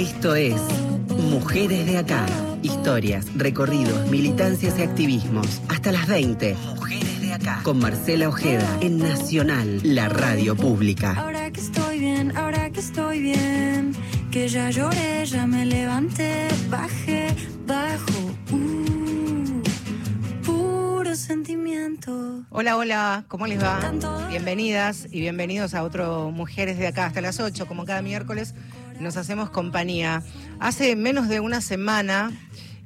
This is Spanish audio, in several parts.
Esto es Mujeres de Acá. Historias, recorridos, militancias y activismos. Hasta las 20. Mujeres de Acá. Con Marcela Ojeda en Nacional, la radio pública. Ahora que estoy bien, ahora que estoy bien. Que ya lloré, ya me levanté, bajé, bajo. Uh, puro sentimiento. Hola, hola, ¿cómo les va? Bienvenidas y bienvenidos a otro Mujeres de Acá hasta las 8, como cada miércoles nos hacemos compañía. Hace menos de una semana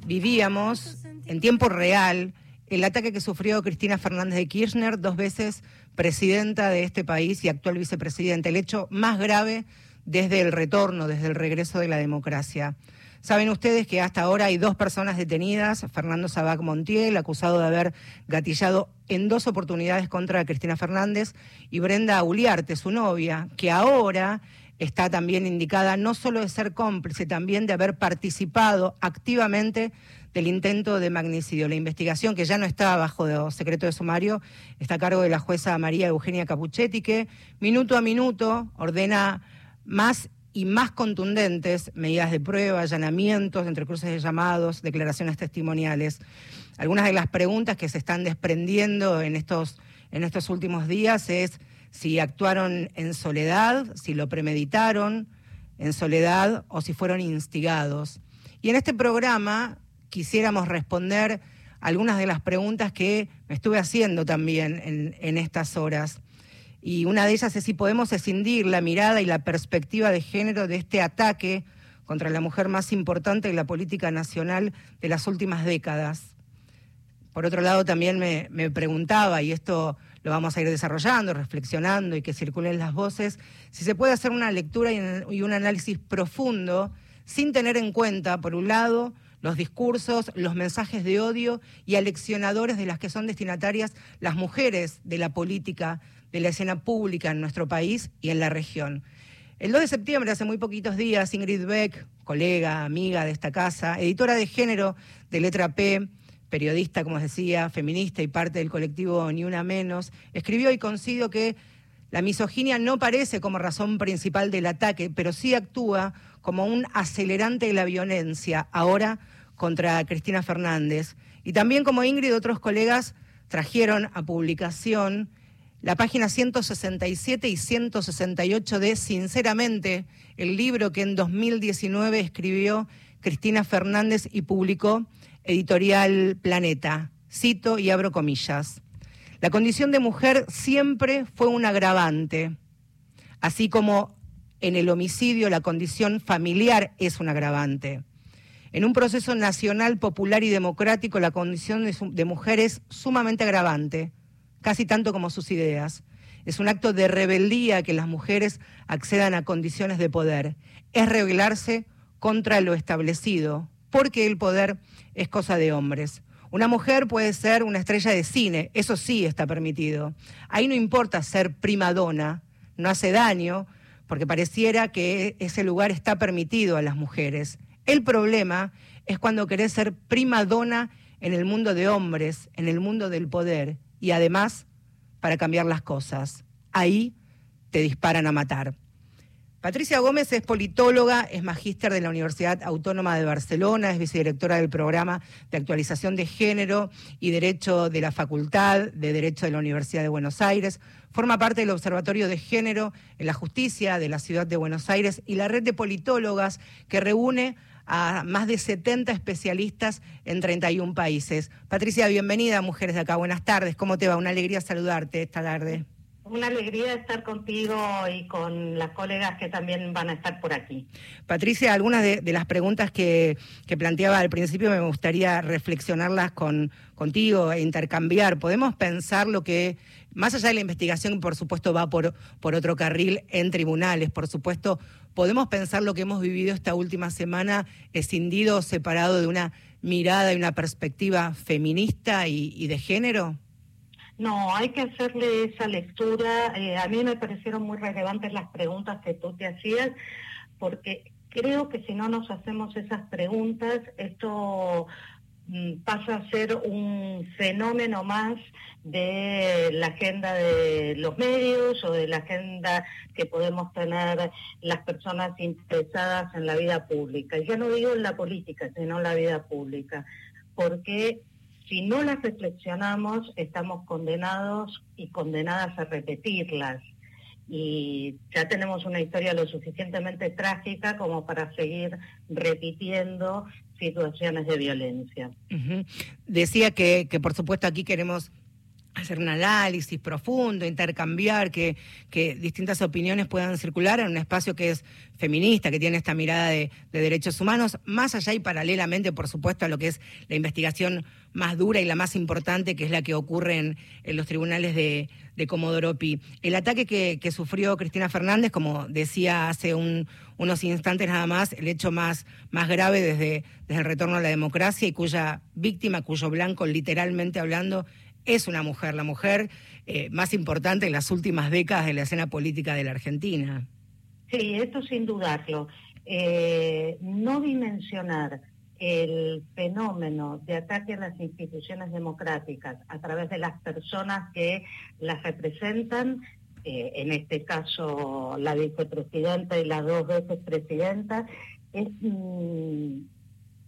vivíamos en tiempo real el ataque que sufrió Cristina Fernández de Kirchner, dos veces presidenta de este país y actual vicepresidenta, el hecho más grave desde el retorno, desde el regreso de la democracia. Saben ustedes que hasta ahora hay dos personas detenidas, Fernando Sabac Montiel, acusado de haber gatillado en dos oportunidades contra Cristina Fernández, y Brenda Uliarte, su novia, que ahora está también indicada no solo de ser cómplice, también de haber participado activamente del intento de magnicidio. La investigación, que ya no está bajo secreto de sumario, está a cargo de la jueza María Eugenia Capuchetti, que minuto a minuto ordena más y más contundentes medidas de prueba, allanamientos, entre cruces de llamados, declaraciones testimoniales. Algunas de las preguntas que se están desprendiendo en estos, en estos últimos días es si actuaron en soledad, si lo premeditaron en soledad o si fueron instigados. Y en este programa quisiéramos responder algunas de las preguntas que me estuve haciendo también en, estas horas. Y una de ellas es si podemos escindir la mirada y la perspectiva de género de este ataque contra la mujer más importante de la política nacional de las últimas décadas. Por otro lado, también me, me preguntaba, y esto lo vamos a ir desarrollando, reflexionando y que circulen las voces, si se puede hacer una lectura y un análisis profundo sin tener en cuenta, por un lado, los discursos, los mensajes de odio y aleccionadores de las que son destinatarias las mujeres de la política, de la escena pública en nuestro país y en la región. El 2 de septiembre, hace muy poquitos días, Ingrid Beck, colega, amiga de esta casa, editora de género de Letra P, periodista, como decía, feminista y parte del colectivo Ni Una Menos, escribió y coincido que la misoginia no parece como razón principal del ataque, pero sí actúa como un acelerante de la violencia, ahora contra Cristina Fernández. Y también como Ingrid y otros colegas trajeron a publicación la página 167 y 168 de Sinceramente, el libro que en 2019 escribió Cristina Fernández y publicó editorial Planeta. Cito y abro comillas. La condición de mujer siempre fue un agravante, así como en el homicidio la condición familiar es un agravante. En un proceso nacional, popular y democrático, la condición de, mujer es sumamente agravante, casi tanto como sus ideas. Es un acto de rebeldía que las mujeres accedan a condiciones de poder. Es rebelarse contra lo establecido, porque el poder es cosa de hombres. Una mujer puede ser una estrella de cine, eso sí está permitido. Ahí no importa ser prima donna, no hace daño, porque pareciera que ese lugar está permitido a las mujeres. El problema es cuando querés ser prima donna en el mundo de hombres, en el mundo del poder, y además para cambiar las cosas. Ahí te disparan a matar. Patricia Gómez es politóloga, es magíster de la Universidad Autónoma de Barcelona, es vicedirectora del programa de actualización de género y derecho de la Facultad de Derecho de la Universidad de Buenos Aires. Forma parte del Observatorio de Género en la Justicia de la Ciudad de Buenos Aires y la red de politólogas que reúne a más de 70 especialistas en 31 países. Patricia, bienvenida Mujeres de Acá. Buenas tardes. ¿Cómo te va? Una alegría saludarte esta tarde. Una alegría estar contigo y con las colegas que también van a estar por aquí. Patricia, algunas de, las preguntas que, planteaba al principio me gustaría reflexionarlas con, contigo e intercambiar. ¿Podemos pensar lo que, más allá de la investigación, por supuesto va por, por otro carril en tribunales, por supuesto, podemos pensar lo que hemos vivido esta última semana escindido, separado de una mirada y una perspectiva feminista y de género? No, hay que hacerle esa lectura. Eh, a mí me parecieron muy relevantes las preguntas que tú te hacías, porque creo que si no nos hacemos esas preguntas, esto mm, pasa a ser un fenómeno más de la agenda de los medios o de la agenda que podemos tener las personas interesadas en la vida pública. Ya no digo en la política, sino en la vida pública, porque si no las reflexionamos estamos condenados y condenadas a repetirlas. Y ya tenemos una historia lo suficientemente trágica como para seguir repitiendo situaciones de violencia. Decía que, que, por supuesto, aquí queremos hacer un análisis profundo, intercambiar, que, que, distintas opiniones puedan circular en un espacio que es feminista, que tiene esta mirada de, derechos humanos, más allá y paralelamente, por supuesto, a lo que es la investigación más dura y la más importante, que es la que ocurre en, los tribunales de, de Comodoro Pi. El ataque que, que, sufrió Cristina Fernández, como decía hace unos instantes nada más, el hecho más, más grave desde, desde el retorno a la democracia y cuya víctima, cuyo blanco, literalmente hablando, es una mujer, la mujer eh, más importante en las últimas décadas de la escena política de la Argentina. Sí, esto sin dudarlo. Eh, no dimensionar el fenómeno de ataque a las instituciones democráticas a través de las personas que las representan, eh, en este caso la vicepresidenta y las dos veces presidenta, es mm,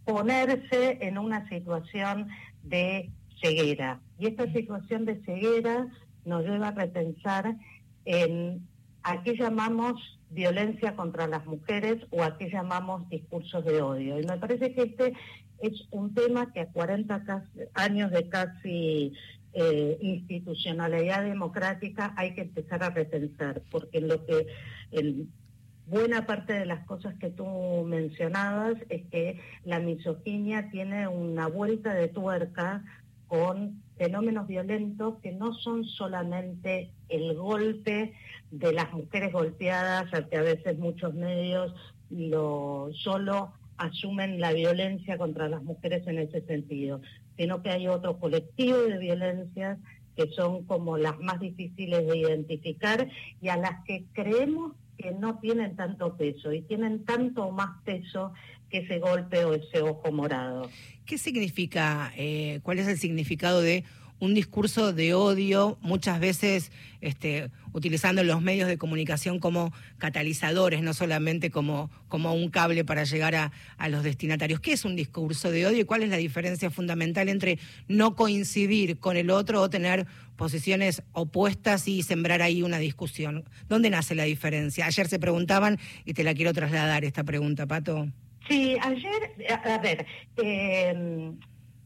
ponerse en una situación de ceguera. Y esta situación de ceguera nos lleva a repensar en a qué llamamos violencia contra las mujeres o a qué llamamos discursos de odio. Y me parece que este es un tema que a 40 años de casi eh, institucionalidad democrática hay que empezar a repensar, porque en lo que en buena parte de las cosas que tú mencionabas es que la misoginia tiene una vuelta de tuerca con fenómenos violentos que no son solamente el golpe de las mujeres golpeadas, al que a veces muchos medios lo solo asumen la violencia contra las mujeres en ese sentido, sino que hay otro colectivo de violencias que son como las más difíciles de identificar y a las que creemos que no tienen tanto peso y tienen tanto más peso ese golpe o ese ojo morado. ¿Qué significa, eh, cuál es el significado de un discurso de odio, muchas veces este, utilizando los medios de comunicación como catalizadores, no solamente como, como un cable para llegar a, a, los destinatarios. ¿Qué es un discurso de odio y cuál es la diferencia fundamental entre no coincidir con el otro o tener posiciones opuestas y sembrar ahí una discusión? ¿Dónde nace la diferencia? Ayer se preguntaban y te la quiero trasladar esta pregunta, Pato. Sí, ayer, a, ver, eh,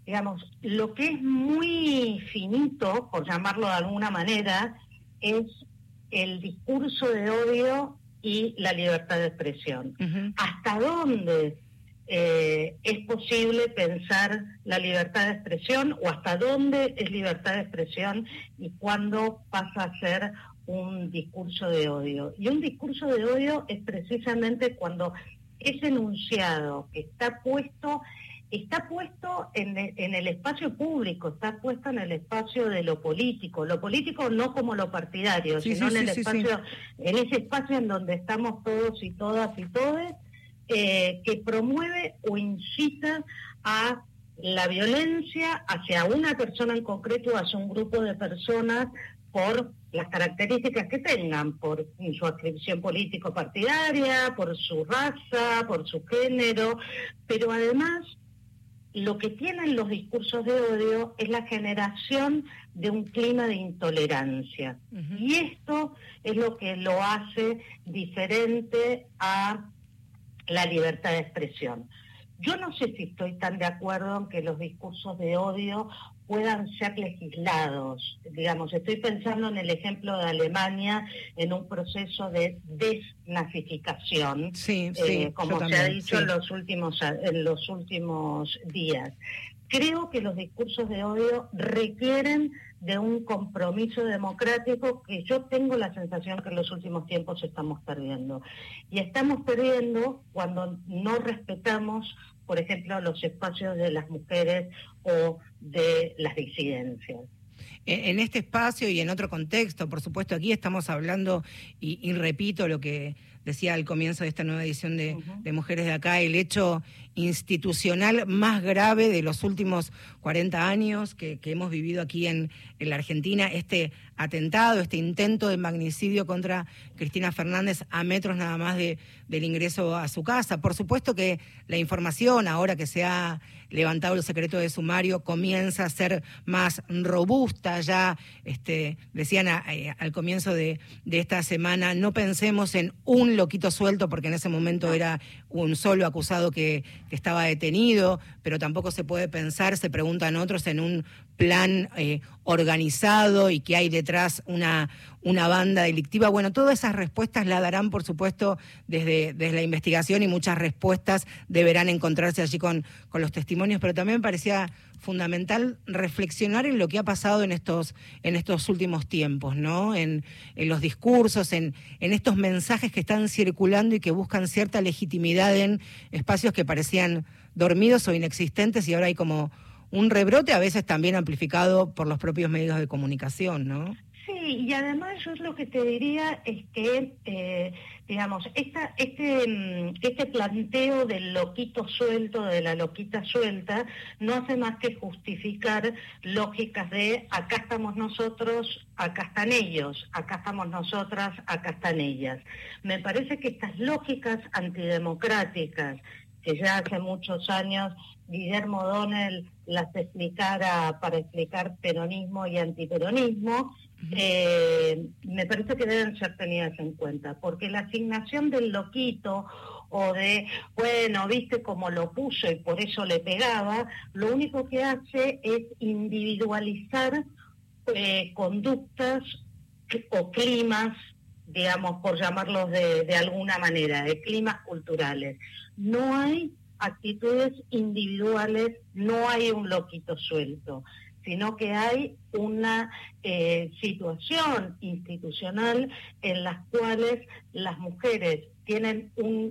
digamos, lo que es muy finito, por llamarlo de alguna manera, es el discurso de odio y la libertad de expresión. ¿Hasta dónde eh, es posible pensar la libertad de expresión o hasta dónde es libertad de expresión y cuándo pasa a ser un discurso de odio? Y un discurso de odio es precisamente cuando ese enunciado que está puesto está puesto en, el espacio público, está puesto en el espacio de lo político, lo político no como lo partidario, sino en el espacio, en ese espacio en donde estamos todos y todas y todes, eh, que promueve o incita a la violencia hacia una persona en concreto, hacia un grupo de personas por las características que tengan, por su adscripción político-partidaria, por su raza, por su género, pero además lo que tienen los discursos de odio es la generación de un clima de intolerancia. Y esto es lo que lo hace diferente a la libertad de expresión. Yo no sé si estoy tan de acuerdo en que los discursos de odio puedan ser legislados. Digamos, estoy pensando en el ejemplo de Alemania en un proceso de desnazificación, sí, eh, como se ha dicho en los últimos en los últimos días. Creo que los discursos de odio requieren de un compromiso democrático que yo tengo la sensación que en los últimos tiempos estamos perdiendo. Y estamos perdiendo cuando no respetamos por ejemplo, los espacios de las mujeres o de las disidencias. En este espacio y en otro contexto, por supuesto, aquí estamos hablando, y, repito lo que decía al comienzo de esta nueva edición de, de Mujeres de Acá, el hecho institucional más grave de los últimos 40 años que, hemos vivido aquí en, la Argentina, este atentado, este intento de magnicidio contra Cristina Fernández a metros nada más de, del ingreso a su casa. Por supuesto que la información, ahora que se ha levantado el secreto de sumario, comienza a ser más robusta. Ya este, decían eh, al comienzo de, de esta semana, no pensemos en un loquito suelto, porque en ese momento era un solo acusado que, que estaba detenido, pero tampoco se puede pensar, se preguntan otros, en un plan eh, organizado y que hay detrás una, una banda delictiva. Bueno, todas esas respuestas la darán, por supuesto, desde, desde la investigación y muchas respuestas deberán encontrarse allí con, con los testimonios, pero también parecía fundamental reflexionar en lo que ha pasado en estos, en estos últimos tiempos, ¿no? En, en los discursos, en, en estos mensajes que están circulando y que buscan cierta legitimidad en espacios que parecían dormidos o inexistentes y ahora hay como un rebrote a veces también amplificado por los propios medios de comunicación, ¿no? Sí, y además yo lo que te diría es que, eh, digamos, este, mm, este planteo del loquito suelto, de la loquita suelta, no hace más que justificar lógicas de acá estamos nosotros, acá están ellos, acá estamos nosotras, acá están ellas. Me parece que estas lógicas antidemocráticas, que ya hace muchos años Guillermo Donnell las explicara para explicar peronismo y antiperonismo, eh, me parece que deben ser tenidas en cuenta, porque la asignación del loquito o de, bueno, viste cómo lo puso y por eso le pegaba, lo único que hace es individualizar eh, conductas o climas, digamos, por llamarlos de, de alguna manera, de climas culturales. No hay actitudes individuales, no hay un loquito suelto sino que hay una eh, situación institucional en las cuales las mujeres tienen mm,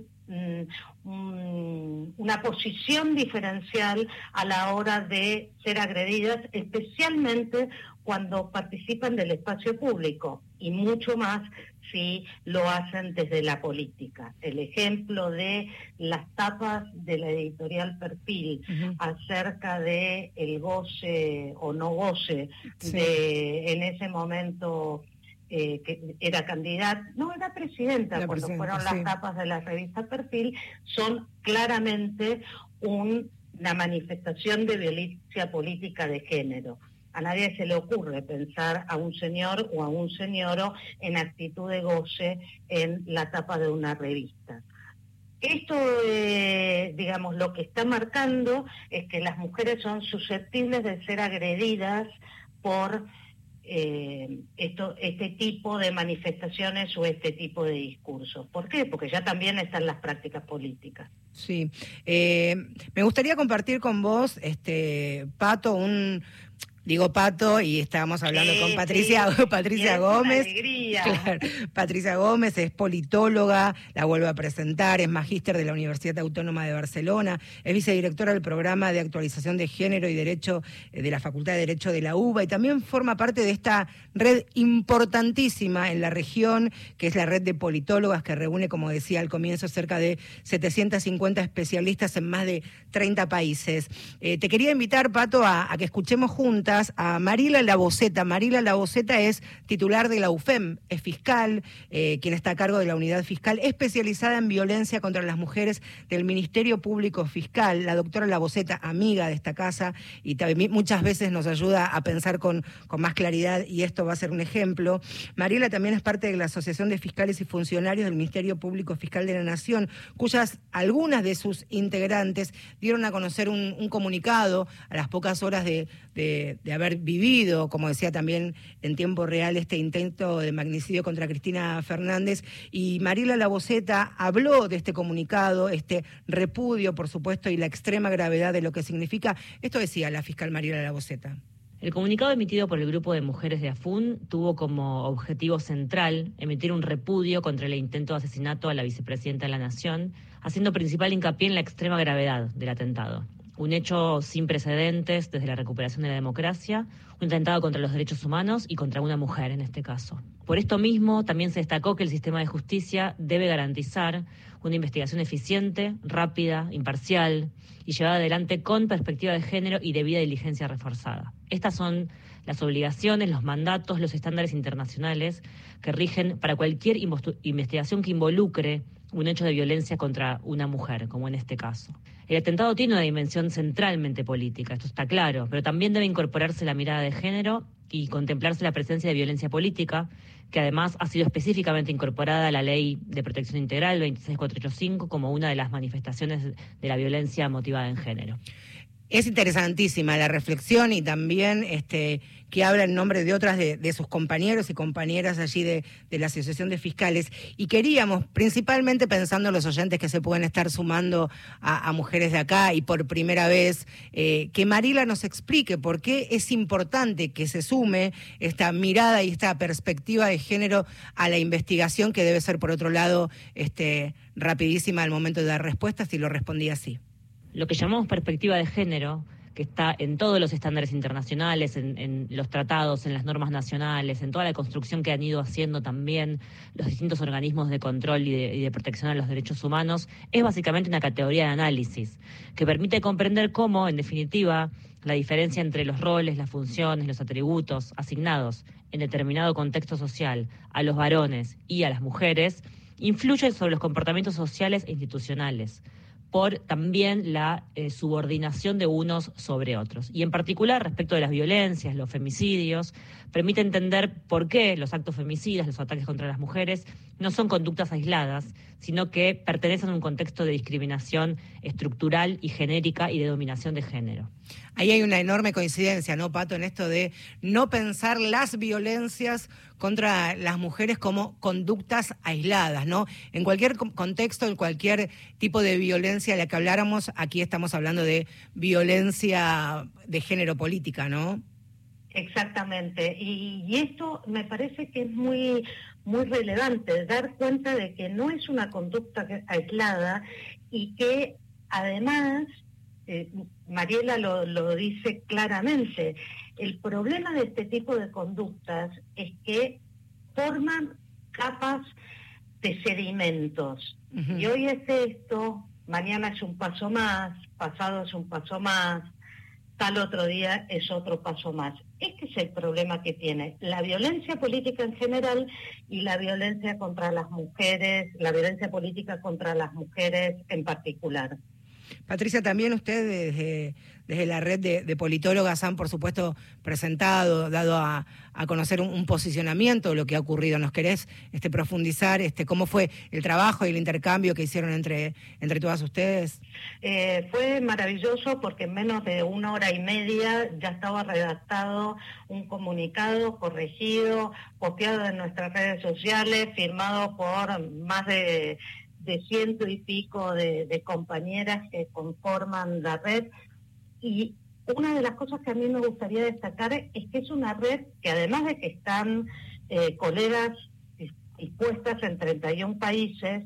un, una posición diferencial a la hora de ser agredidas, especialmente cuando participan del espacio público y mucho más si lo hacen desde la política. El ejemplo de las tapas de la editorial Perfil acerca de el goce o no goce de en ese momento eh, que era candidata, no era presidenta cuando fueron las tapas de la revista Perfil, son claramente una manifestación de violencia política de género. A nadie se le ocurre pensar a un señor o a un señoro en actitud de goce en la tapa de una revista. Esto, eh, digamos, lo que está marcando es que las mujeres son susceptibles de ser agredidas por eh, esto, este tipo de manifestaciones o este tipo de discursos. ¿Por qué? Porque ya también están las prácticas políticas. Sí. Eh, me gustaría compartir con vos, este, Pato, un, Digo Pato y estábamos hablando con Patricia, Patricia Gómez. Patricia Gómez es politóloga, la vuelvo a presentar, es magíster de la Universidad Autónoma de Barcelona, es vicedirectora del programa de actualización de género y derecho eh, de la Facultad de Derecho de la UBA y también forma parte de esta red importantísima en la región, que es la red de politólogas que reúne, como decía al comienzo, cerca de 750 especialistas en más de 30 países. Eh, te quería invitar, Pato, a, a que escuchemos juntas a Marila Laboceta. Marila Laboceta es titular de la UFEM, es fiscal, eh, quien está a cargo de la unidad fiscal especializada en violencia contra las mujeres del Ministerio Público Fiscal. La doctora Laboceta, amiga de esta casa, y también muchas veces nos ayuda a pensar con, con más claridad, y esto va a ser un ejemplo. Marila también es parte de la Asociación de Fiscales y Funcionarios del Ministerio Público Fiscal de la Nación, cuyas algunas de sus integrantes dieron a conocer un, comunicado a las pocas horas de, de haber vivido, como decía también en tiempo real, este intento de magnicidio contra Cristina Fernández. Y Marila Laboceta habló de este comunicado, este repudio, por supuesto, y la extrema gravedad de lo que significa. Esto decía la fiscal Marila Laboceta. El comunicado emitido por el grupo de mujeres de AFUN tuvo como objetivo central emitir un repudio contra el intento de asesinato a la vicepresidenta de la Nación, haciendo principal hincapié en la extrema gravedad del atentado un hecho sin precedentes desde la recuperación de la democracia, un atentado contra los derechos humanos y contra una mujer en este caso. Por esto mismo, también se destacó que el sistema de justicia debe garantizar una investigación eficiente, rápida, imparcial y llevada adelante con perspectiva de género y debida diligencia reforzada. Estas son las obligaciones, los mandatos, los estándares internacionales que rigen para cualquier investigación que involucre un hecho de violencia contra una mujer, como en este caso. El atentado tiene una dimensión centralmente política, esto está claro, pero también debe incorporarse la mirada de género y contemplarse la presencia de violencia política, que además ha sido específicamente incorporada a la Ley de Protección Integral 26485 como una de las manifestaciones de la violencia motivada en género. Es interesantísima la reflexión y también este, que habla en nombre de otras de, sus compañeros y compañeras allí de, la Asociación de Fiscales. Y queríamos, principalmente pensando en los oyentes que se pueden estar sumando a, mujeres de acá y por primera vez, eh, que Marila nos explique por qué es importante que se sume esta mirada y esta perspectiva de género a la investigación que debe ser, por otro lado, este, rapidísima al momento de dar respuestas y lo respondí así lo que llamamos perspectiva de género, que está en todos los estándares internacionales, en, los tratados, en las normas nacionales, en toda la construcción que han ido haciendo también los distintos organismos de control y de, y de, protección a los derechos humanos, es básicamente una categoría de análisis que permite comprender cómo, en definitiva, la diferencia entre los roles, las funciones, los atributos asignados en determinado contexto social a los varones y a las mujeres influye sobre los comportamientos sociales e institucionales por también la eh, subordinación de unos sobre otros. Y en particular respecto de las violencias, los femicidios, permite entender por qué los actos femicidas, los ataques contra las mujeres, no son conductas aisladas, sino que pertenecen a un contexto de discriminación estructural y genérica y de dominación de género. Ahí hay una enorme coincidencia, ¿no, Pato, en esto de no pensar las violencias contra las mujeres como conductas aisladas, ¿no? En cualquier contexto, en cualquier tipo de violencia de la que habláramos, aquí estamos hablando de violencia de género política, ¿no? Exactamente. Y, esto me parece que es muy, muy relevante, dar cuenta de que no es una conducta aislada y que además, eh, Mariela lo, lo dice claramente, el problema de este tipo de conductas es que forman capas de sedimentos. Y hoy es esto, mañana es un paso más, pasado es un paso más, tal otro día es otro paso más. Este es el problema que tiene la violencia política en general y la violencia contra las mujeres, la violencia política contra las mujeres en particular. Patricia, también ustedes desde, desde la red de, politólogas han, por supuesto, presentado, dado a, conocer un, posicionamiento de lo que ha ocurrido. ¿Nos querés este, profundizar este, cómo fue el trabajo y el intercambio que hicieron entre, entre todas ustedes? Eh, fue maravilloso porque en menos de una hora y media ya estaba redactado un comunicado corregido, copiado de nuestras redes sociales, firmado por más de de ciento y pico de, compañeras que conforman la red. Y una de las cosas que a mí me gustaría destacar es que es una red que además de que están eh, colegas dispuestas en 31 países,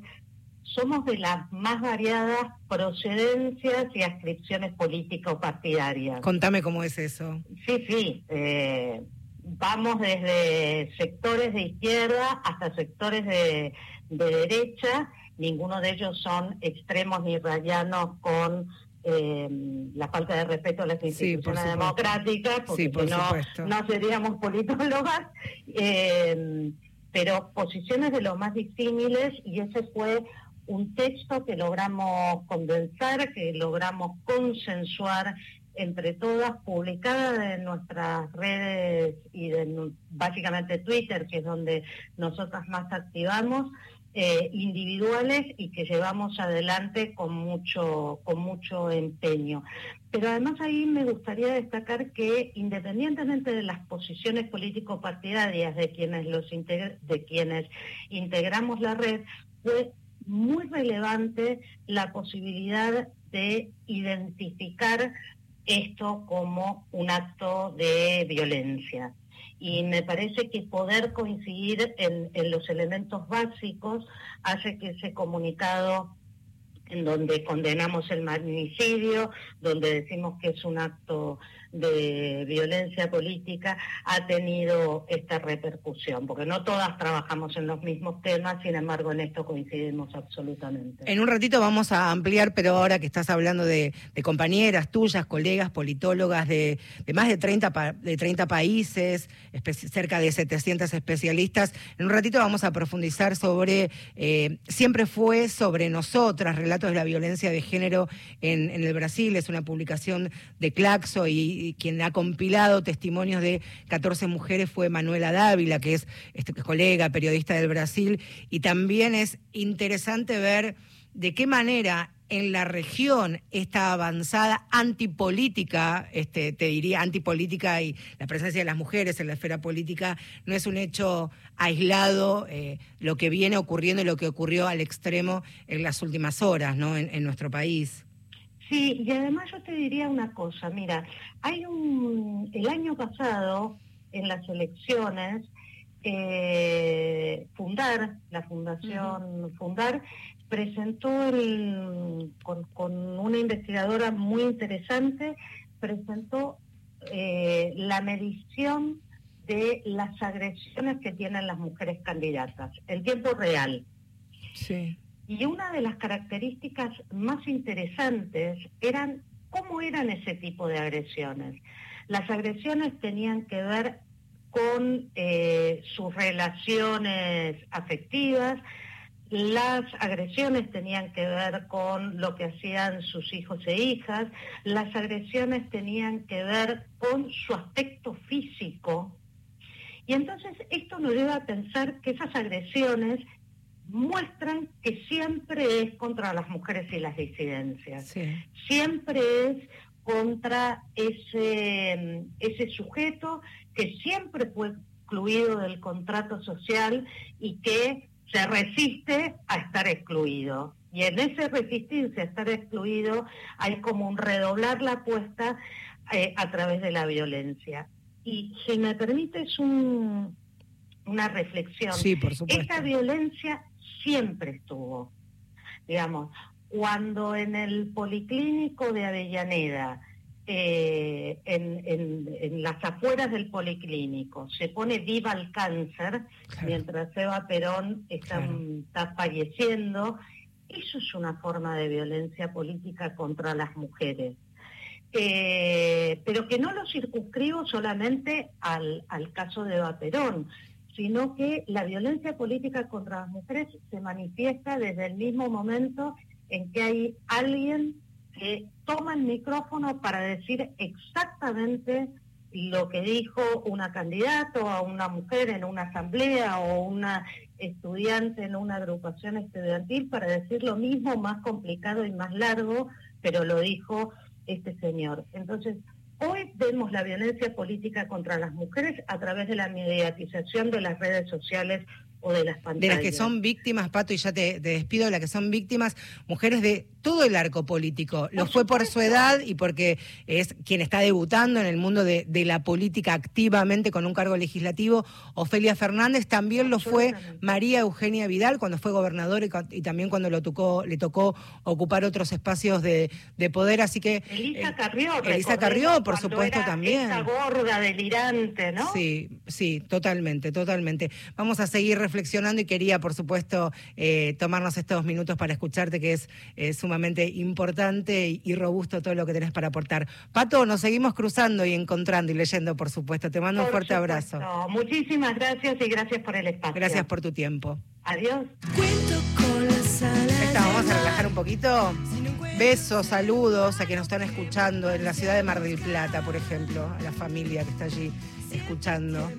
somos de las más variadas procedencias y adscripciones políticas o partidarias. Contame cómo es eso. Sí, sí. Eh, vamos desde sectores de izquierda hasta sectores de, de derecha ninguno de ellos son extremos ni rayanos con eh, la falta de respeto a las instituciones democráticas, porque no, no, seríamos politólogas, eh, pero posiciones de lo más disímiles y ese fue un texto que logramos condensar, que logramos consensuar entre todas, publicada en nuestras redes y de, básicamente Twitter, que es donde nosotras más activamos, eh, individuales y que llevamos adelante con mucho, con mucho empeño. Pero además ahí me gustaría destacar que independientemente de las posiciones político-partidarias de quienes los de quienes integramos la red, fue muy relevante la posibilidad de identificar esto como un acto de violencia y me parece que poder coincidir en, los elementos básicos hace que ese comunicado en donde condenamos el magnicidio, donde decimos que es un acto de violencia política ha tenido esta repercusión, porque no todas trabajamos en los mismos temas, sin embargo en esto coincidimos absolutamente. En un ratito vamos a ampliar, pero ahora que estás hablando de, compañeras tuyas, colegas, politólogas de, más de 30, de 30 países, cerca de 700 especialistas, en un ratito vamos a profundizar sobre, eh, siempre fue sobre nosotras, relatos de la violencia de género en, en el Brasil, es una publicación de Claxo y quien ha compilado testimonios de 14 mujeres fue Manuela Dávila, que es este, colega, periodista del Brasil, y también es interesante ver de qué manera en la región esta avanzada antipolítica, este, te diría antipolítica y la presencia de las mujeres en la esfera política no es un hecho aislado, eh, lo que viene ocurriendo y lo que ocurrió al extremo en las últimas horas ¿no? en nuestro país. Sí, y además yo te diría una cosa, mira, hay un, el año pasado en las elecciones, eh, Fundar, la Fundación Fundar, presentó el, con, una investigadora muy interesante, presentó eh, la medición de las agresiones que tienen las mujeres candidatas en tiempo real. Sí. Y una de las características más interesantes eran cómo eran ese tipo de agresiones. Las agresiones tenían que ver con eh, sus relaciones afectivas, las agresiones tenían que ver con lo que hacían sus hijos e hijas, las agresiones tenían que ver con su aspecto físico. Y entonces esto nos lleva a pensar que esas agresiones muestran que siempre es contra las mujeres y las disidencias. Siempre es contra ese, ese sujeto que siempre fue excluido del contrato social y que se resiste a estar excluido. Y en ese resistirse a estar excluido hay como un redoblar la apuesta eh, a través de la violencia. Y si me permites un, una reflexión, sí, por supuesto. esta violencia siempre estuvo. Digamos, cuando en el policlínico de Avellaneda, eh, en, las afueras del policlínico, se pone viva el cáncer, mientras Eva Perón está, está falleciendo, eso es una forma de violencia política contra las mujeres. Eh, pero que no lo circunscribo solamente al, al caso de Eva Perón, sino que la violencia política contra las mujeres se manifiesta desde el mismo momento en que hay alguien que toma el micrófono para decir exactamente lo que dijo una candidata o una mujer en una asamblea o una estudiante en una agrupación estudiantil para decir lo mismo, más complicado y más largo, pero lo dijo este señor. Entonces, Hoy vemos la violencia política contra las mujeres a través de la mediatización de las redes sociales o de las pantallas. De las que son víctimas, Pato, y ya te, te despido, de las que son víctimas, mujeres de todo el arco político. Lo fue por su edad y porque es quien está debutando en el mundo de, la política activamente con un cargo legislativo. Ofelia Fernández también lo fue María Eugenia Vidal cuando fue gobernador y, también cuando lo tocó, le tocó ocupar otros espacios de, poder. Así que. Elisa eh, Carrió, Elisa Carrió, por supuesto, también. Esa gorda, delirante, ¿no? Sí, sí, totalmente, totalmente. Vamos a seguir reflexionando y quería, por supuesto, eh, tomarnos estos minutos para escucharte, que es sumamente importante y robusto todo lo que tenés para aportar. Pato, nos seguimos cruzando y encontrando y leyendo, por supuesto. Te mando un fuerte abrazo. Muchísimas gracias y gracias por el espacio. Gracias por tu tiempo. Adiós. vamos a relajar un poquito. Besos, saludos a quienes nos están escuchando en la ciudad de Mar del Plata, por ejemplo, a la familia que está allí escuchando.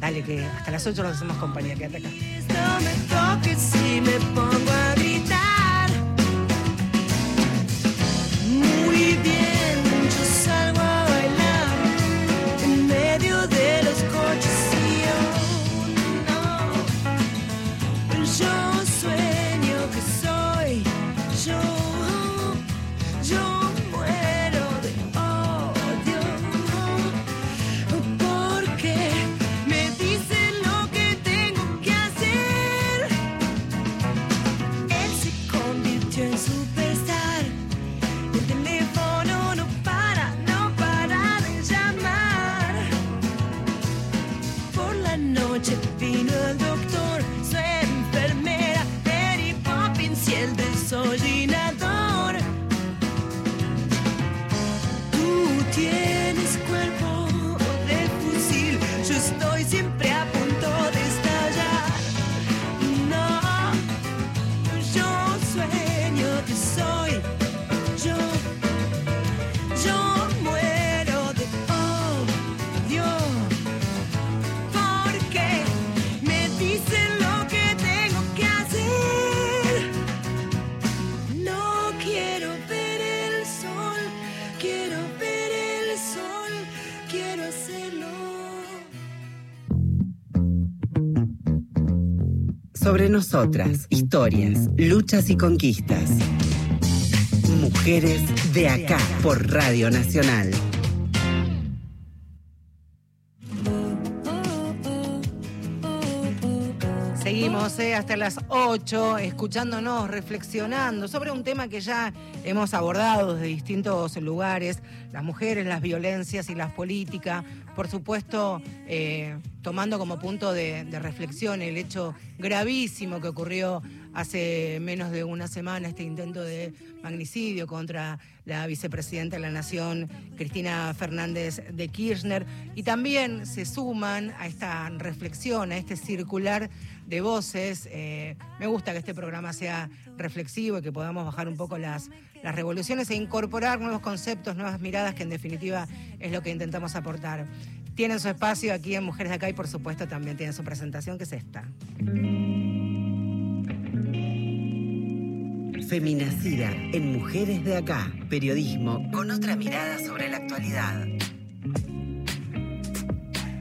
Dale, que hasta las 8 nos hacemos compañía, quédate acá. No me toques si me pongo a gritar. sobre nosotras, historias, luchas y conquistas. Mujeres de acá por Radio Nacional. Hasta las 8 escuchándonos, reflexionando sobre un tema que ya hemos abordado desde distintos lugares, las mujeres, las violencias y las políticas. Por supuesto, eh, tomando como punto de reflexión el hecho gravísimo que ocurrió hace menos de una semana, este intento de magnicidio contra la vicepresidenta de la Nación, Cristina Fernández de Kirchner. Y también se suman a esta reflexión, a este circular de voces. Eh, me gusta que este programa sea reflexivo y que podamos bajar un poco las, las revoluciones e incorporar nuevos conceptos, nuevas miradas, que en definitiva es lo que intentamos aportar. Tienen su espacio aquí en Mujeres de Acá y por supuesto también tienen su presentación que es esta. Feminacida en Mujeres de Acá. Periodismo con otra mirada sobre la actualidad.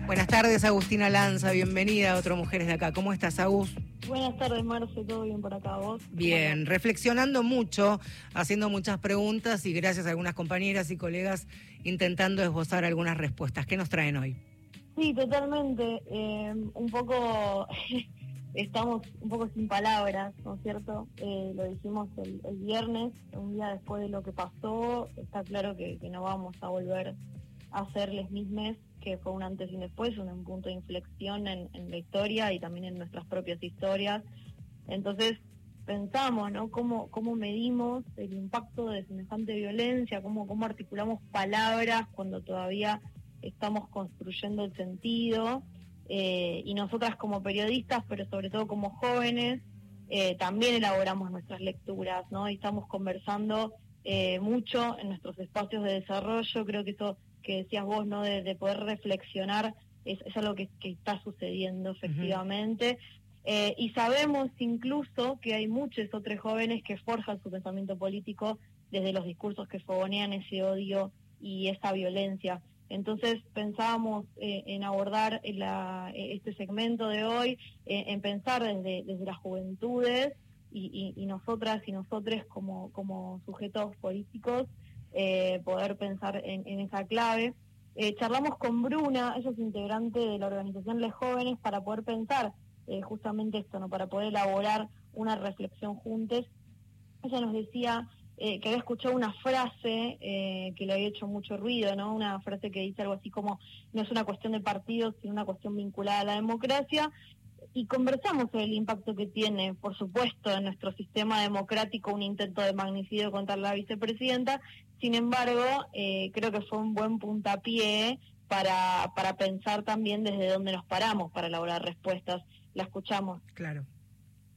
Buenas tardes, Agustina Lanza. Bienvenida a Otro Mujeres de Acá. ¿Cómo estás, Agus? Buenas tardes, Marce. ¿Todo bien por acá? ¿Vos? Bien, reflexionando mucho, haciendo muchas preguntas y gracias a algunas compañeras y colegas intentando esbozar algunas respuestas. ¿Qué nos traen hoy? Sí, totalmente. Eh, un poco estamos un poco sin palabras, ¿no es cierto? Eh, lo dijimos el, viernes, un día después de lo que pasó, está claro que, no vamos a volver a hacerles mismes, que fue un antes y un después, un, punto de inflexión en, la historia y también en nuestras propias historias. Entonces pensamos, ¿no? ¿Cómo, cómo medimos el impacto de semejante violencia? ¿Cómo, ¿Cómo articulamos palabras cuando todavía estamos construyendo el sentido? Eh, y nosotras como periodistas, pero sobre todo como jóvenes, eh, también elaboramos nuestras lecturas, ¿no? Y estamos conversando eh, mucho en nuestros espacios de desarrollo, creo que eso que decías vos, ¿no? De, poder reflexionar es, algo que, está sucediendo efectivamente. y sabemos incluso que hay muchos otros jóvenes que forjan su pensamiento político desde los discursos que fogonean ese odio y esa violencia. Entonces pensábamos eh, en abordar este segmento de hoy, eh, en pensar desde, las juventudes y, nosotras y nosotros como, sujetos políticos, eh, poder pensar en, esa clave. charlamos con Bruna, ella es integrante de la organización Les Jóvenes, para poder pensar justamente esto, ¿no? para poder elaborar una reflexión juntos. Ella nos decía eh, que había escuchado una frase eh, que le había hecho mucho ruido, ¿no? Una frase que dice algo así como, no es una cuestión de partidos, sino una cuestión vinculada a la democracia. Y conversamos sobre el impacto que tiene, por supuesto, en nuestro sistema democrático un intento de magnicidio contra la vicepresidenta. Sin embargo, eh, creo que fue un buen puntapié para, para pensar también desde dónde nos paramos para elaborar respuestas. La escuchamos. Claro.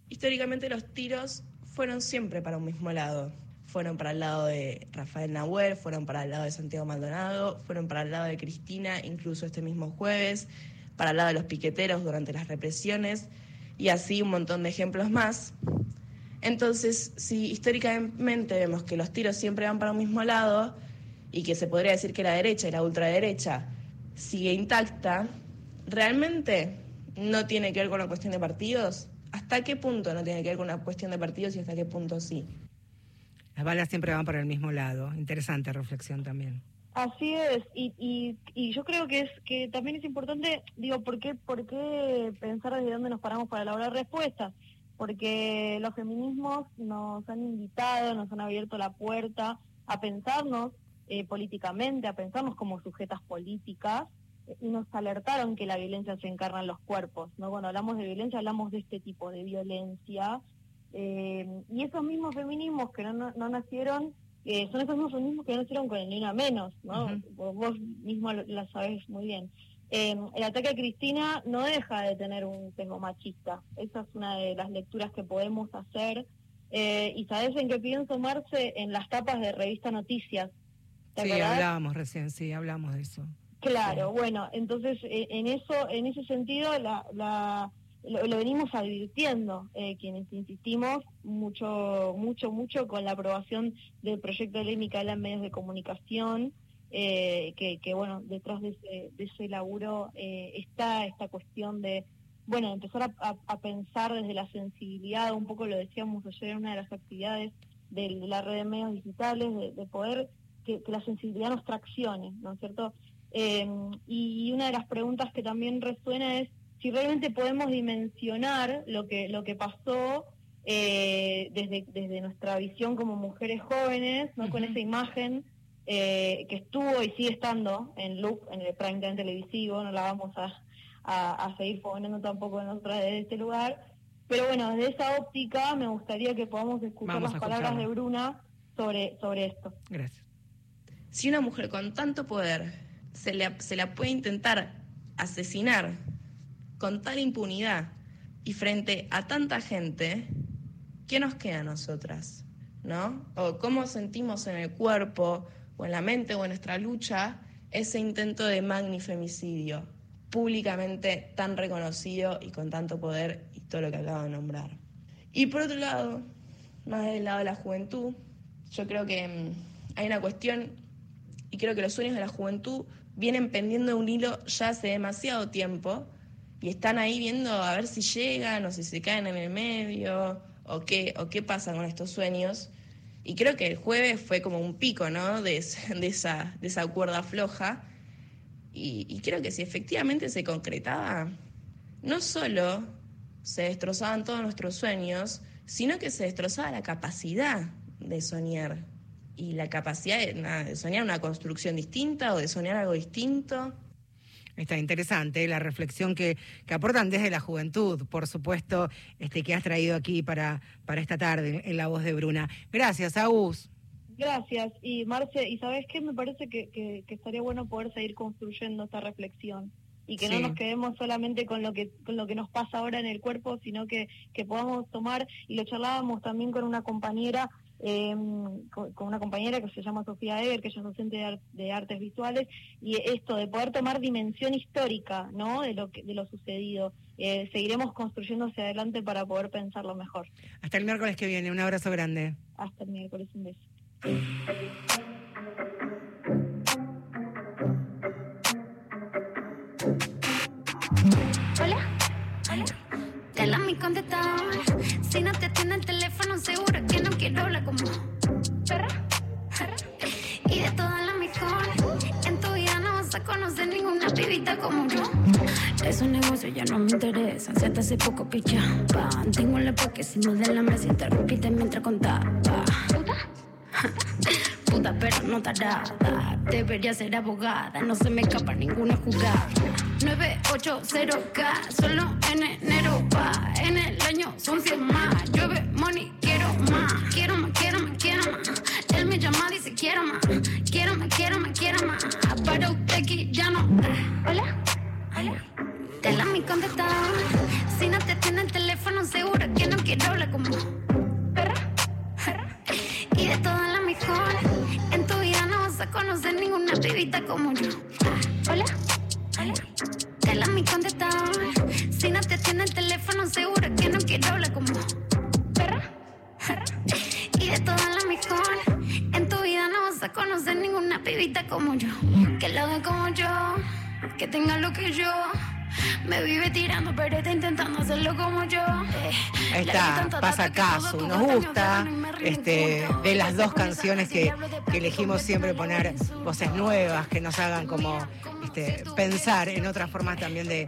Históricamente los tiros fueron siempre para un mismo lado fueron para el lado de Rafael Nahuel, fueron para el lado de Santiago Maldonado, fueron para el lado de Cristina, incluso este mismo jueves, para el lado de los piqueteros durante las represiones y así un montón de ejemplos más. Entonces, si históricamente vemos que los tiros siempre van para un mismo lado y que se podría decir que la derecha y la ultraderecha sigue intacta, ¿realmente no tiene que ver con la cuestión de partidos? ¿Hasta qué punto no tiene que ver con una cuestión de partidos y hasta qué punto sí? Las balas siempre van para el mismo lado. Interesante reflexión también. Así es, y, yo creo que es que también es importante, digo, ¿por qué, ¿por qué pensar desde dónde nos paramos para elaborar respuestas? Porque los feminismos nos han invitado, nos han abierto la puerta a pensarnos eh, políticamente, a pensarnos como sujetas políticas, y nos alertaron que la violencia se encarna en los cuerpos, ¿no? Cuando hablamos de violencia hablamos de este tipo de violencia, eh, y esos mismos feminismos que no, nacieron, eh, son esos mismos feminismos que no nacieron con el ni una menos, ¿no? Vos mismo lo, sabés muy bien. Eh, el ataque a Cristina no deja de tener un sesgo machista. Esa es una de las lecturas que podemos hacer. y sabes en qué pienso, Marce, en las tapas de revista Noticias. Sí, hablábamos recién, sí, hablamos de eso. Claro, bueno, entonces en eso, en ese sentido, la lo, venimos advirtiendo eh, quienes insistimos mucho, mucho, mucho con la aprobación del proyecto de ley Micaela en medios de comunicación, eh, que, bueno, detrás de ese, de ese laburo eh, está esta cuestión de, bueno, empezar a, pensar desde la sensibilidad, un poco lo decíamos ayer en una de las actividades de, la red de medios digitales, de, poder que, la sensibilidad nos traccione, ¿no es cierto? Y una de las preguntas que también resuena es si realmente podemos dimensionar lo que, lo que pasó eh, desde, desde nuestra visión como mujeres jóvenes, ¿no? con esa imagen eh, que estuvo y sigue estando en loop, en el prime time televisivo, no la vamos a, a, seguir poniendo tampoco en otra de este lugar. Pero bueno, desde esa óptica me gustaría que podamos escuchar las palabras de Bruna sobre, sobre esto. Gracias. Si una mujer con tanto poder se, le, se la puede intentar asesinar con tal impunidad y frente a tanta gente, ¿qué nos queda a nosotras? ¿No? O cómo sentimos en el cuerpo o en la mente o en nuestra lucha ese intento de magnifemicidio públicamente tan reconocido y con tanto poder y todo lo que acabo de nombrar. Y por otro lado, más del lado de la juventud, yo creo que mm, hay una cuestión y creo que los sueños de la juventud vienen pendiendo de un hilo ya hace demasiado tiempo y están ahí viendo a ver si llegan o si se caen en el medio o qué, o qué pasa con estos sueños. Y creo que el jueves fue como un pico, ¿no? De, esa, de esa cuerda floja. Y, creo que si efectivamente se concretaba, no solo se destrozaban todos nuestros sueños, sino que se destrozaba la capacidad de soñar y la capacidad de, soñar una construcción distinta o de soñar algo distinto. Está interesante la reflexión que, que, aportan desde la juventud, por supuesto, este, que has traído aquí para, para esta tarde en la voz de Bruna. Gracias, Agus. Gracias. Y Marce, ¿y sabes qué? Me parece que, que, estaría bueno poder seguir construyendo esta reflexión y que no nos quedemos solamente con lo que con lo que nos pasa ahora en el cuerpo, sino que, que podamos tomar, y lo charlábamos también con una compañera eh, con, una compañera que se llama Sofía Eger, que ella es docente de, artes visuales, y esto de poder tomar dimensión histórica ¿no? de, lo que, de lo sucedido. Eh, seguiremos construyendo hacia adelante para poder pensarlo mejor. Hasta el miércoles que viene, un abrazo grande. Hasta el miércoles, un beso. Hola. Hola. Te la mi contestador. Si no te atiende el teléfono, seguro conocer ninguna pibita como yo. Esos negocios ya no me interesan. Se te hace poco picha. Tengo la porque si no de la mesa interrumpiste mientras contaba. Puta, pero no tarada. Debería ser abogada. No se me escapa ninguna jugada. 980K, solo en enero va. En el año son 100 más. Llueve money, quiero más. Quiero más, quiero más, quiero más. Él me llama, dice quiero más. Quiero más, quiero más, quiero más. Ya no. Hola, hola. Te la mi contestador. Si no te tiene el teléfono, seguro que no quiero hablar como perra. Y de todas las mejores, en tu vida no vas a conocer ninguna pibita como yo. Hola. Te la mi contestador. Si no te tiene el teléfono, seguro que no quiero hablar como perra. Y de todas las mejores, vas a conocer ninguna pibita como yo. Que lo haga como yo, que tenga lo que yo. Me vive tirando, pero está intentando hacerlo como yo. Eh, está, pasa caso, nos gusta. Este, de las dos canciones que, que elegimos siempre poner voces nuevas que nos hagan como este, pensar en otras formas también de,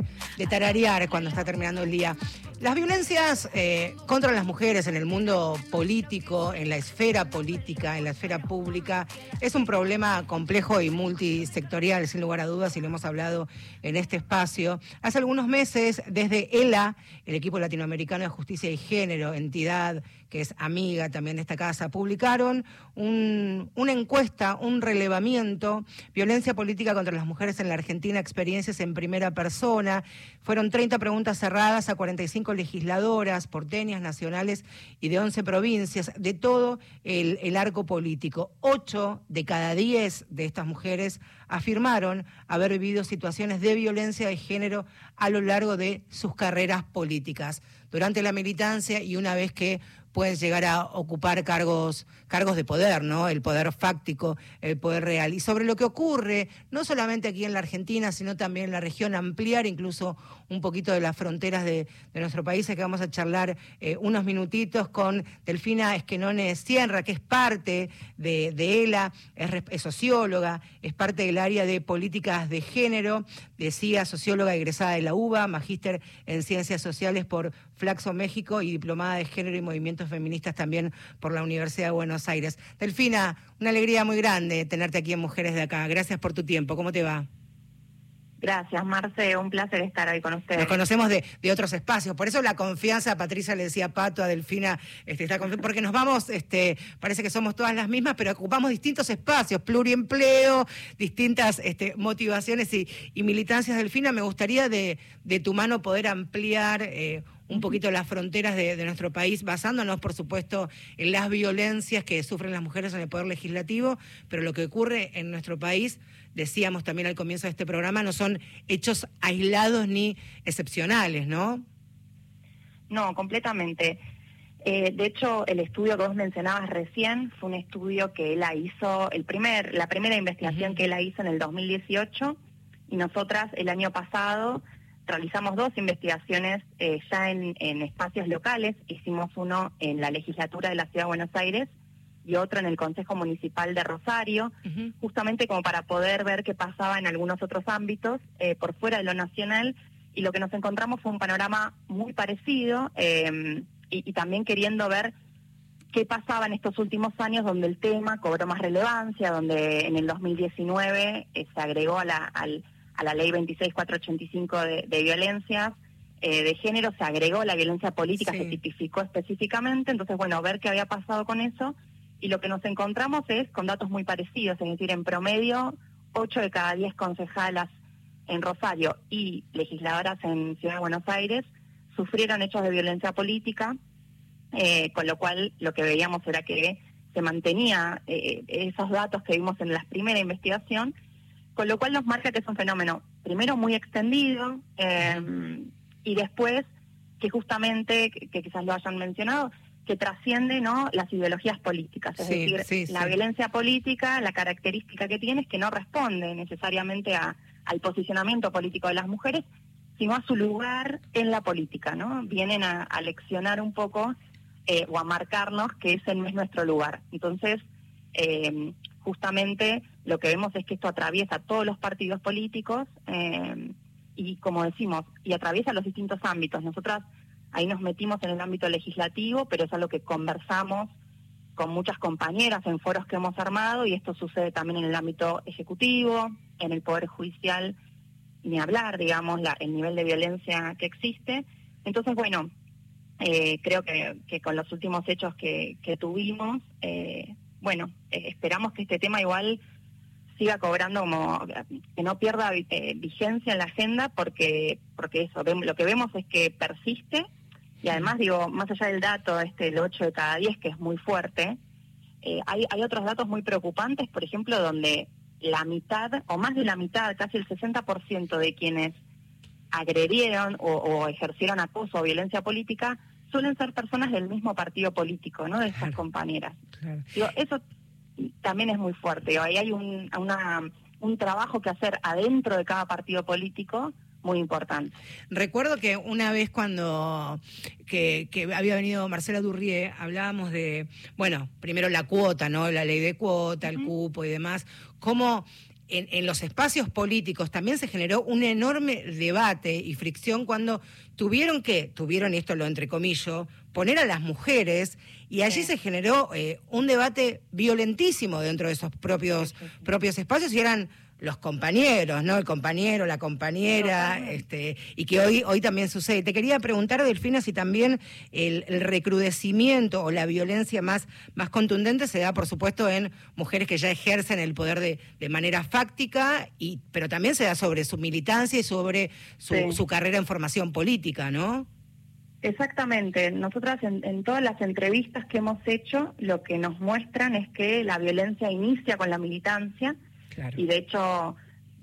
tararear cuando está terminando el día. Las violencias eh, contra las mujeres en el mundo político, en la esfera política, en la esfera pública, es un problema complejo y multisectorial, sin lugar a dudas, y lo hemos hablado en este espacio. Hace algunos meses, desde ELA, el equipo latinoamericano de justicia y género, entidad que es amiga también de esta casa, publicaron una encuesta, un relevamiento, violencia política contra las mujeres en la Argentina, experiencias en primera persona. Fueron 30 preguntas cerradas a 45 legisladoras porteñas, nacionales y de 11 provincias, de todo el, el arco político. Ocho de cada diez de estas mujeres afirmaron haber vivido situaciones de violencia de género a lo largo de sus carreras políticas. durante la militancia y una vez que pueden llegar a ocupar cargos, cargos de poder, ¿no? El poder fáctico, el poder real. Y sobre lo que ocurre, no solamente aquí en la Argentina, sino también en la región, ampliar incluso un poquito de las fronteras de, nuestro país, es que vamos a charlar eh, unos minutitos con Delfina Esquenone Sierra, que es parte de, ELA, es, socióloga, es parte del área de políticas de género, decía socióloga egresada de la UBA, magíster en ciencias sociales por Flaxo México y diplomada de género y movimientos feministas también por la Universidad de Buenos Aires. Delfina, una alegría muy grande tenerte aquí en Mujeres de Acá. Gracias por tu tiempo. ¿Cómo te va? Gracias, Marce. Un placer estar hoy con ustedes. Nos conocemos de, otros espacios. Por eso la confianza, Patricia le decía a Pato, a Delfina, este, está porque nos vamos, este, parece que somos todas las mismas, pero ocupamos distintos espacios, pluriempleo, distintas este, motivaciones y, militancias. Delfina, me gustaría de, tu mano poder ampliar eh, un poquito las fronteras de, nuestro país, basándonos, por supuesto, en las violencias que sufren las mujeres en el Poder Legislativo, pero lo que ocurre en nuestro país, decíamos también al comienzo de este programa, no son hechos aislados ni excepcionales, ¿no? No, completamente. Eh, de hecho, el estudio que vos mencionabas recién fue un estudio que él hizo, el primer, la primera investigación que él hizo en el 2018 y nosotras el año pasado realizamos dos investigaciones eh, ya en, espacios locales. Hicimos uno en la legislatura de la Ciudad de Buenos Aires y otro en el Consejo Municipal de Rosario, justamente como para poder ver qué pasaba en algunos otros ámbitos eh, por fuera de lo nacional. Y lo que nos encontramos fue un panorama muy parecido em, y, también queriendo ver qué pasaba en estos últimos años donde el tema cobró más relevancia, donde en el 2019 eh, se agregó a la, al a la ley 26485 de, de violencias eh, de género, se agregó la violencia política, se tipificó específicamente, entonces, bueno, ver qué había pasado con eso, y lo que nos encontramos es con datos muy parecidos, es decir, en promedio, 8 de cada 10 concejalas en Rosario y legisladoras en Ciudad de Buenos Aires sufrieron hechos de violencia política, eh, con lo cual lo que veíamos era que se mantenía eh, esos datos que vimos en la primera investigación con lo cual nos marca que es un fenómeno, primero, muy extendido, eh, y después que justamente, que, quizás lo hayan mencionado, que trasciende no las ideologías políticas. Es decir, la violencia política, la característica que tiene es que no responde necesariamente a, al posicionamiento político de las mujeres, sino a su lugar en la política, ¿no? Vienen a, leccionar un poco eh, o a marcarnos que ese no es nuestro lugar. Entonces, eh, justamente lo que vemos es que esto atraviesa todos los partidos políticos eh, y, como decimos, y atraviesa los distintos ámbitos. Nosotras ahí nos metimos en el ámbito legislativo, pero es algo que conversamos con muchas compañeras en foros que hemos armado y esto sucede también en el ámbito ejecutivo, en el Poder Judicial, ni hablar, digamos, el nivel de violencia que existe. Entonces, bueno, eh, creo que, con los últimos hechos que, tuvimos, eh, bueno, eh, esperamos que este tema igual siga cobrando como que no pierda vigencia en la agenda porque porque eso lo que vemos es que persiste y además digo más allá del dato este el 8 de cada 10 que es muy fuerte eh, hay, hay otros datos muy preocupantes por ejemplo donde la mitad o más de la mitad casi el 60% de quienes agredieron o, ejercieron acoso o violencia política suelen ser personas del mismo partido político, ¿no? De estas compañeras. eso también es muy fuerte. Ahí hay un, un trabajo que hacer adentro de cada partido político muy importante. Recuerdo que una vez cuando que, había venido Marcela Durrié, hablábamos de, bueno, primero la cuota, ¿no? La ley de cuota, el cupo y demás, cómo en, los espacios políticos también se generó un enorme debate y fricción cuando tuvieron que, tuvieron, esto lo entrecomillo, poner a las mujeres y allí se generó eh, un debate violentísimo dentro de esos propios, propios espacios y eran los compañeros, ¿no? El compañero, la compañera, este, y que hoy, hoy también sucede. Te quería preguntar, Delfina, si también el, recrudecimiento o la violencia más, más contundente se da, por supuesto, en mujeres que ya ejercen el poder de, de manera fáctica, y, pero también se da sobre su militancia y sobre su, su carrera en formación política, ¿no? Exactamente. Nosotras en, en, todas las entrevistas que hemos hecho, lo que nos muestran es que la violencia inicia con la militancia y de hecho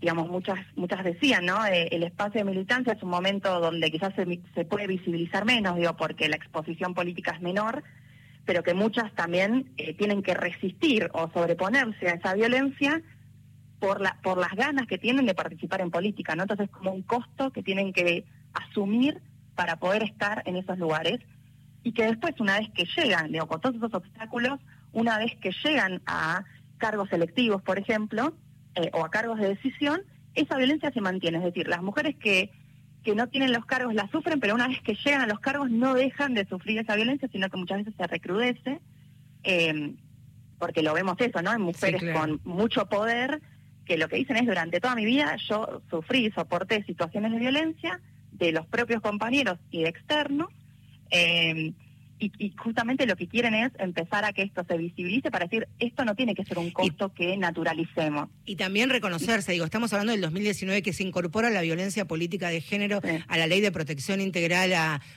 digamos, muchas muchas decían, ¿no? Eh, el espacio de militancia es un momento donde quizás se, puede visibilizar menos, digo, porque la exposición política es menor, pero que muchas también eh, tienen que resistir o sobreponerse a esa violencia por, la, por las ganas que tienen de participar en política, ¿no? Entonces es como un costo que tienen que asumir para poder estar en esos lugares y que después, una vez que llegan, digo, con todos esos obstáculos, una vez que llegan a cargos selectivos, por ejemplo, eh, o a cargos de decisión, esa violencia se mantiene. Es decir, las mujeres que que no tienen los cargos la sufren, pero una vez que llegan a los cargos no dejan de sufrir esa violencia, sino que muchas veces se recrudece, eh, porque lo vemos eso, ¿no? En mujeres con mucho poder, que lo que dicen es, durante toda mi vida yo sufrí, soporté situaciones de violencia de los propios compañeros y de externos, eh, y, justamente lo que quieren es empezar a que esto se visibilice para decir, esto no tiene que ser un costo que naturalicemos. Y también reconocerse, digo, estamos hablando del 2019 que se incorpora la violencia política de género a la ley de protección integral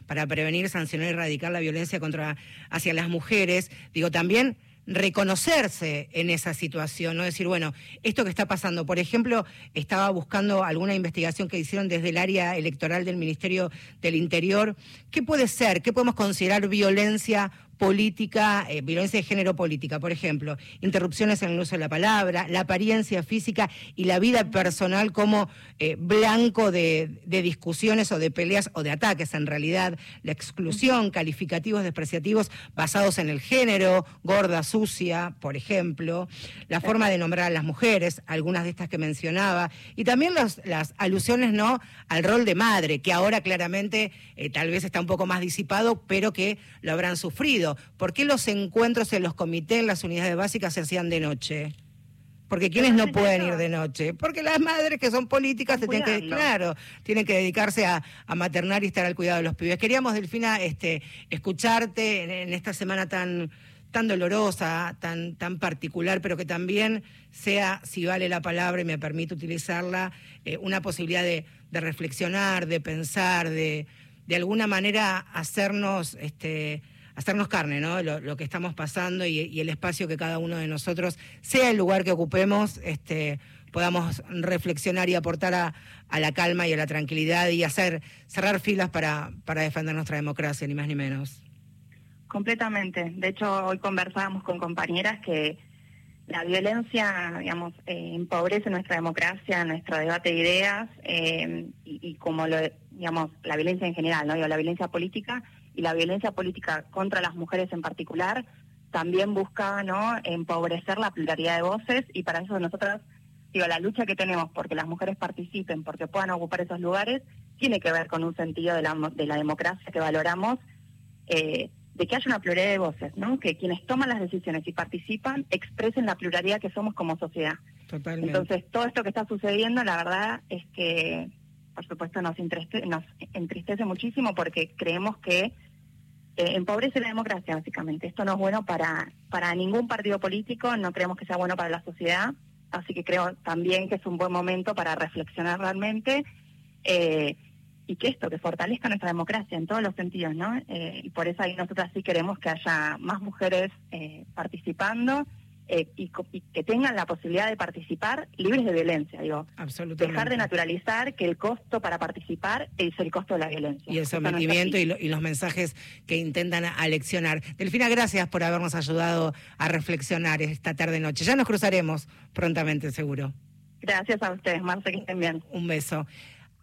para prevenir, sancionar y erradicar la violencia contra hacia las mujeres. Digo, también reconocerse en esa situación, no decir, bueno, esto que está pasando, por ejemplo, estaba buscando alguna investigación que hicieron desde el área electoral del Ministerio del Interior, ¿qué puede ser? ¿Qué podemos considerar violencia política, eh, violencia de género política, por ejemplo, interrupciones en el uso de la palabra, la apariencia física y la vida personal como eh, blanco de, discusiones o de peleas o de ataques en realidad, la exclusión, calificativos despreciativos basados en el género, gorda, sucia, por ejemplo, la forma de nombrar a las mujeres, algunas de estas que mencionaba, y también las alusiones no al rol de madre, que ahora claramente eh, tal vez está un poco más disipado, pero que lo habrán sufrido ¿por qué los encuentros en los comités, en las unidades básicas se hacían de noche? Porque quienes no pueden ir de noche, porque las madres que son políticas tienen que, claro, tienen que dedicarse a, maternar y estar al cuidado de los pibes. Queríamos, Delfina, este, escucharte en, esta semana tan tan dolorosa, tan, tan particular, pero que también sea, si vale la palabra y me permite utilizarla, eh, una posibilidad de, reflexionar, de pensar, de, de alguna manera hacernos este, hacernos carne, ¿no? Lo, que estamos pasando y, el espacio que cada uno de nosotros, sea el lugar que ocupemos, este, podamos reflexionar y aportar a, la calma y a la tranquilidad y hacer cerrar filas para, para defender nuestra democracia, ni más ni menos. Completamente. De hecho, hoy conversábamos con compañeras que la violencia, digamos, eh, empobrece nuestra democracia, nuestro debate de ideas eh, y, como lo, digamos, la violencia en general, ¿no? la violencia política y la violencia política contra las mujeres en particular también busca no empobrecer la pluralidad de voces y para eso nosotras digo la lucha que tenemos porque las mujeres participen porque puedan ocupar esos lugares tiene que ver con un sentido de la, de la democracia que valoramos eh, de que haya una pluralidad de voces no que quienes toman las decisiones y participan expresen la pluralidad que somos como sociedad. Totalmente. entonces todo esto que está sucediendo la verdad es que por supuesto nos nos entristece muchísimo porque creemos que eh, empobrece la democracia, básicamente. Esto no es bueno para, para ningún partido político, no creemos que sea bueno para la sociedad, así que creo también que es un buen momento para reflexionar realmente eh, y que esto, que fortalezca nuestra democracia en todos los sentidos, ¿no? Eh, y por eso ahí nosotras sí queremos que haya más mujeres participando eh, y, que tengan la posibilidad de participar libres de violencia. Digo, dejar de naturalizar que el costo para participar es el costo de la violencia. Y el sometimiento y, los mensajes que intentan aleccionar. Delfina, gracias por habernos ayudado a reflexionar esta tarde-noche. Ya nos cruzaremos prontamente, seguro. Gracias a ustedes, Marce, que estén bien. Un beso.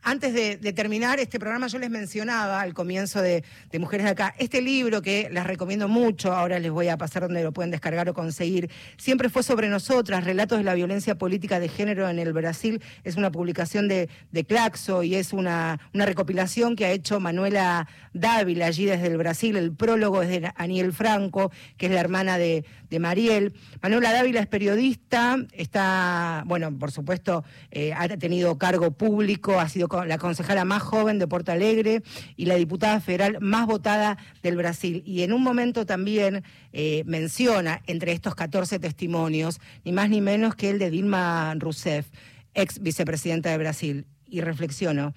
Antes de, terminar este programa, yo les mencionaba al comienzo de, Mujeres de Acá, este libro que les recomiendo mucho, ahora les voy a pasar donde lo pueden descargar o conseguir, siempre fue sobre nosotras, Relatos de la Violencia Política de Género en el Brasil, es una publicación de, Claxo y es una, recopilación que ha hecho Manuela Dávila allí desde el Brasil, el prólogo es de Aniel Franco, que es la hermana de, de Mariel. Manuela Dávila es periodista, está, bueno, por supuesto, eh, ha tenido cargo público, ha sido la concejala más joven de Porto Alegre y la diputada federal más votada del Brasil. Y en un momento también eh, menciona entre estos 14 testimonios, ni más ni menos que el de Dilma Rousseff, ex vicepresidenta de Brasil. Y reflexiono,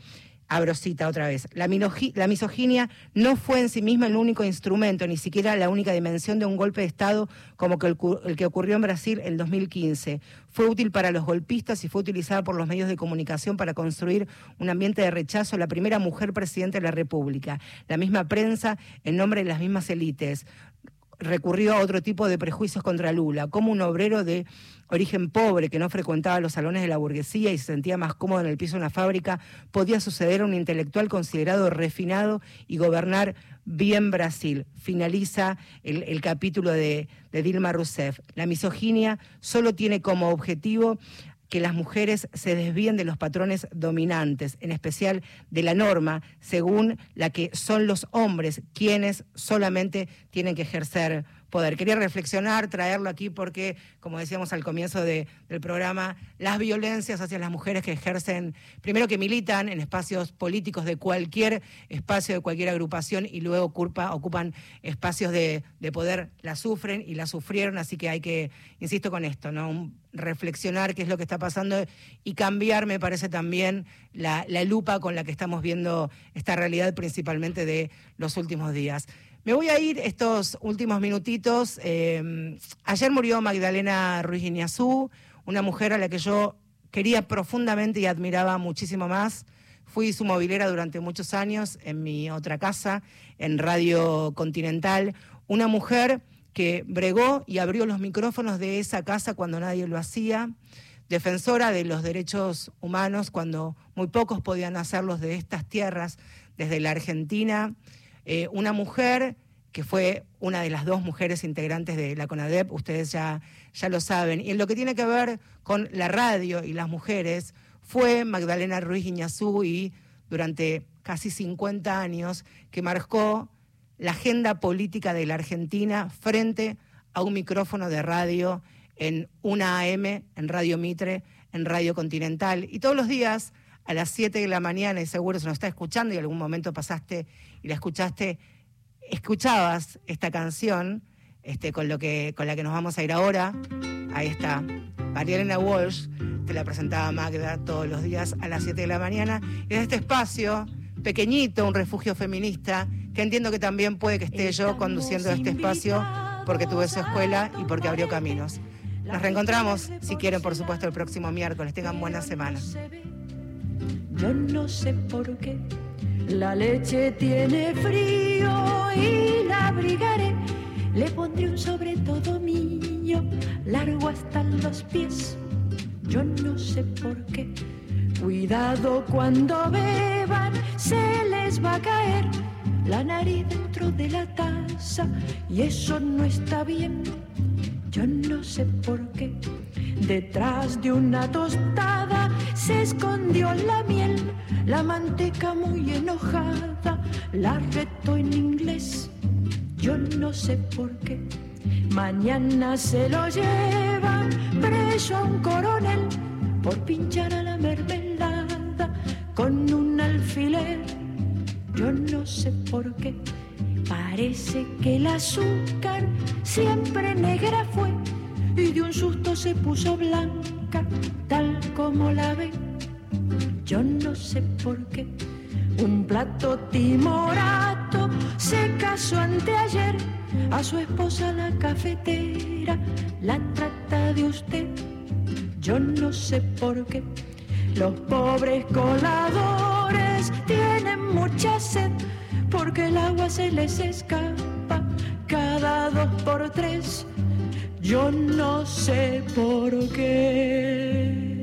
abro cita otra vez, la, misoginia no fue en sí misma el único instrumento, ni siquiera la única dimensión de un golpe de Estado como que el, el, que ocurrió en Brasil en 2015. Fue útil para los golpistas y fue utilizada por los medios de comunicación para construir un ambiente de rechazo a la primera mujer presidenta de la República. La misma prensa, en nombre de las mismas élites, recurrió a otro tipo de prejuicios contra Lula, como un obrero de origen pobre que no frecuentaba los salones de la burguesía y se sentía más cómodo en el piso de una fábrica, podía suceder a un intelectual considerado refinado y gobernar bien Brasil. Finaliza el, capítulo de, de Dilma Rousseff. La misoginia solo tiene como objetivo que las mujeres se desvíen de los patrones dominantes, en especial de la norma, según la que son los hombres quienes solamente tienen que ejercer poder. Quería reflexionar, traerlo aquí porque, como decíamos al comienzo del programa, las violencias hacia las mujeres que ejercen, primero que militan en espacios políticos de cualquier espacio, de cualquier agrupación y luego ocupan espacios de, poder, las sufren y las sufrieron, así que hay que, insisto con esto, ¿no? reflexionar qué es lo que está pasando y cambiar, me parece también, la, la lupa con la que estamos viendo esta realidad principalmente de los últimos días. Me voy a ir estos últimos minutitos. Eh, ayer murió Magdalena Ruiz Iñazú, una mujer a la que yo quería profundamente y admiraba muchísimo más. Fui su movilera durante muchos años en mi otra casa, en Radio Continental. Una mujer que bregó y abrió los micrófonos de esa casa cuando nadie lo hacía, defensora de los derechos humanos cuando muy pocos podían hacerlos de estas tierras desde la Argentina eh, una mujer que fue una de las dos mujeres integrantes de la CONADEP, ustedes ya, ya lo saben. Y en lo que tiene que ver con la radio y las mujeres, fue Magdalena Ruiz Iñazú y durante casi 50 años que marcó la agenda política de la Argentina frente a un micrófono de radio en una AM, en Radio Mitre, en Radio Continental. Y todos los días a las 7 de la mañana, y seguro se nos está escuchando y algún momento pasaste y la escuchaste, escuchabas esta canción este, con, lo que, con la que nos vamos a ir ahora. Ahí está. Marielena Walsh, te la presentaba Magda todos los días a las 7 de la mañana. Y en este espacio pequeñito, un refugio feminista, que entiendo que también puede que esté yo conduciendo este espacio porque tuve su escuela y porque abrió caminos. Nos reencontramos, si quieren, por supuesto, el próximo miércoles. Tengan buena semana. Yo no sé por qué la leche tiene frío y la abrigaré. Le pondré un sobre todo mío, largo hasta los pies. Yo no sé por qué. Cuidado cuando beban, se les va a caer la nariz dentro de la taza y eso no está bien. Yo no sé por qué. Detrás de una tostada se escondió la miel, la manteca muy enojada la retó en inglés. Yo no sé por qué. Mañana se lo llevan preso a un coronel por pinchar a la mermelada con un alfiler. Yo no sé por qué. Parece que el azúcar siempre negra fue y de un susto se puso blanca, tal como la ve. Yo no sé por qué. Un plato timorato se casó anteayer a su esposa la cafetera, la trata de usted. Yo no sé por qué. Los pobres coladores tienen mucha sed porque el agua se les escapa cada dos por tres yo no sé por qué.